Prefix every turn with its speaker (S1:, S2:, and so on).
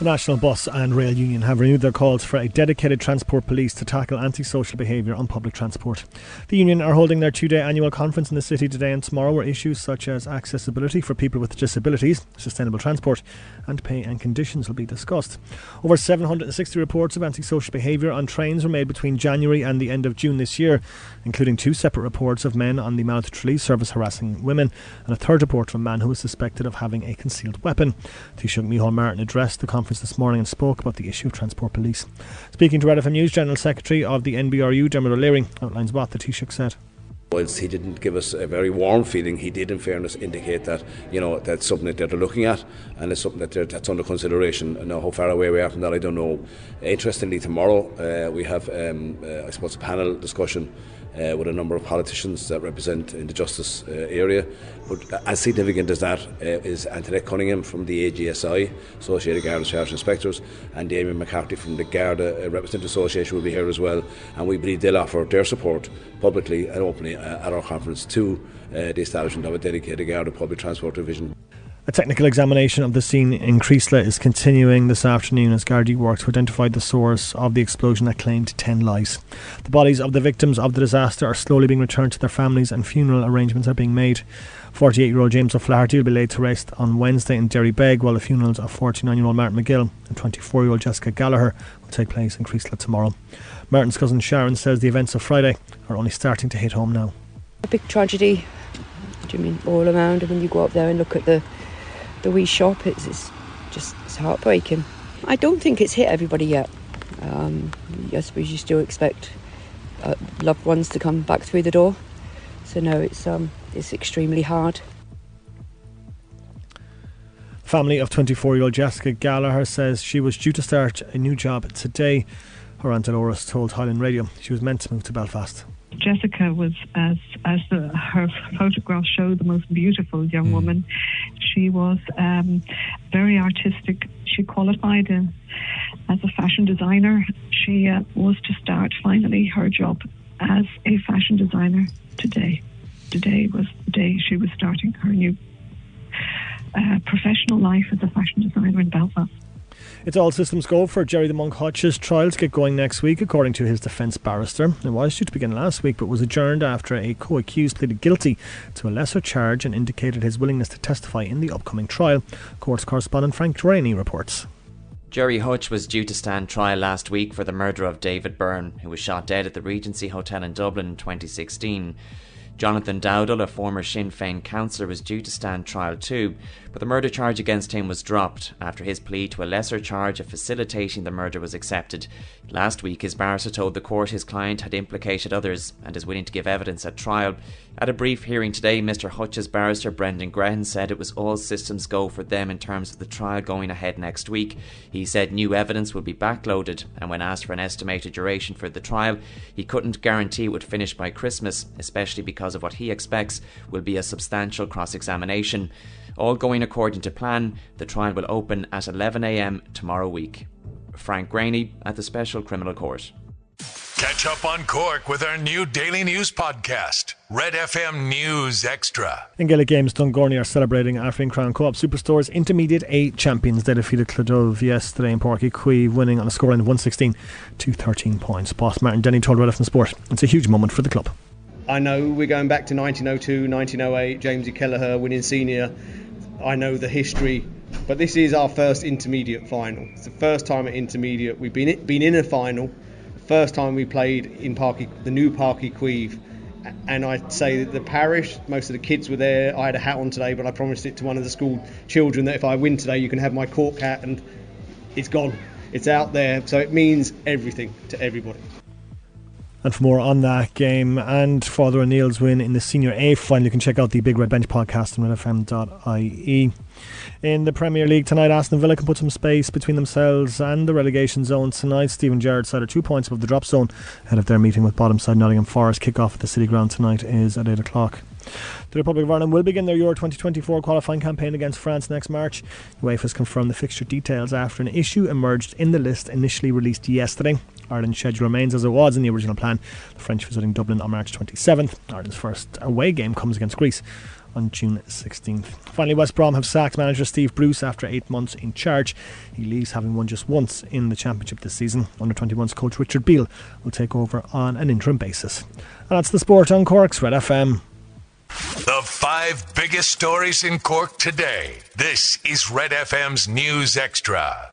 S1: The National Bus and Rail Union have renewed their calls for a dedicated transport police to tackle antisocial behaviour on public transport. The union are holding their two day annual conference in the city today and tomorrow where issues such as accessibility for people with disabilities, sustainable transport, and pay and conditions will be discussed. Over 760 reports of antisocial behaviour on trains were made between January and the end of June this year, including two separate reports of men on the Maillte Tralee service harassing women and a third report of a man who was suspected of having a concealed weapon. Taoiseach Micheál Martin addressed the conference this morning and spoke about the issue of transport police. Speaking to Red FM News, General Secretary of the NBRU, Dermot O'Leary, outlines what the Taoiseach said.
S2: Whilst he didn't give us a very warm feeling, he did, in fairness, indicate that you know that's something that they're looking at and it's something that that's under consideration. Now, how far away we are from that, I don't know. Interestingly, tomorrow uh, we have, um, uh, I suppose, a panel discussion uh, with a number of politicians that represent in the justice uh, area. But as significant as that uh, is Antoinette Cunningham from the AGSI, Associated Garda Charge Inspectors, and Damien McCarthy from the Garda uh, Representative Association will be here as well. And we believe they'll offer their support publicly and openly uh, at our conference to uh, the establishment of a dedicated Garda Public Transport Division.
S1: A technical examination of the scene in Creeslough is continuing this afternoon as Gardaí work to identify the source of the explosion that claimed 10 lives. The bodies of the victims of the disaster are slowly being returned to their families and funeral arrangements are being made. 48 year old James O'Flaherty will be laid to rest on Wednesday in Derrybeg, while the funerals of 49 year old Martin McGill and 24 year old Jessica Gallagher will take place in Creeslough tomorrow. Martin's cousin Sharon says the events of Friday are only starting to hit home now.
S3: A big tragedy, do you mean all around? And when you go up there and look at the the wee shop, it's, it's just it's heartbreaking. I don't think it's hit everybody yet. Um, I suppose you still expect uh, loved ones to come back through the door. So no, it's um, it's extremely hard.
S1: Family of 24 year old Jessica Gallagher says she was due to start a new job today. Her aunt Dolores told Highland Radio she was meant to move to Belfast.
S4: Jessica was, as as the, her photographs show, the most beautiful young woman. She was um, very artistic. She qualified in, as a fashion designer. She uh, was to start finally her job as a fashion designer today. Today was the day she was starting her new uh, professional life as a fashion designer in Belfast.
S1: It's all systems go for Gerry the Monk Hutch's to get going next week, according to his defence barrister. It was due to begin last week, but was adjourned after a co accused pleaded guilty to a lesser charge and indicated his willingness to testify in the upcoming trial. Courts correspondent Frank Greaney reports.
S5: Gerry Hutch was due to stand trial last week for the murder of David Byrne, who was shot dead at the Regency Hotel in Dublin in 2016. Jonathan Dowdall, a former Sinn Féin councillor, was due to stand trial too, but the murder charge against him was dropped after his plea to a lesser charge of facilitating the murder was accepted. Last week, his barrister told the court his client had implicated others and is willing to give evidence at trial. At a brief hearing today, Mr. Hutch's barrister Brendan Grehan said it was all systems go for them in terms of the trial going ahead next week. He said new evidence will be backloaded, and when asked for an estimated duration for the trial, he couldn't guarantee it would finish by Christmas, especially because of what he expects will be a substantial cross examination. All going according to plan, the trial will open at 11am tomorrow week. Frank Greaney at the Special Criminal Court.
S6: Catch up on Cork with our new daily news podcast, Red FM News Extra.
S1: In Gaelic Games, Dungourney are celebrating African Crown Co-op Superstore's Intermediate A champions. They defeated Cloughduv yesterday in Páirc Uí winning on a scoreline of 116 to 13 points. Boss Martin Denny told Red FM Sport it's a huge moment for the club.
S7: I know we're going back to 1902, 1908, James E. Kelleher winning senior. I know the history, but this is our first intermediate final. It's the first time at intermediate we've been been in a final. First time we played in Páirc, the new Páirc Uí Chaoimh. And I'd say that the parish, most of the kids were there. I had a hat on today, but I promised it to one of the school children that if I win today, you can have my cork hat, and it's gone. It's out there, so it means everything to everybody.
S1: And for more on that game and Father O'Neill's win in the Senior A final, you can check out the Big Red Bench podcast on redfm.ie. In the Premier League tonight, Aston Villa can put some space between themselves and the relegation zone tonight. Steven Gerrard side are two points above the drop zone ahead of their meeting with bottom side Nottingham Forest. Kick-off at the City Ground tonight is at 8 o'clock. The Republic of Ireland will begin their Euro 2024 qualifying campaign against France next March. UEFA has confirmed the fixture details after an issue emerged in the list initially released yesterday. Ireland's schedule remains as it was in the original plan. The French visiting Dublin on March 27th. Ireland's first away game comes against Greece on June 16th. Finally, West Brom have sacked manager Steve Bruce after eight months in charge. He leaves having won just once in the Championship this season. Under 21s coach Richard Beale will take over on an interim basis. And that's the sport on Cork's Red FM.
S6: The five biggest stories in Cork today. This is Red FM's News Extra.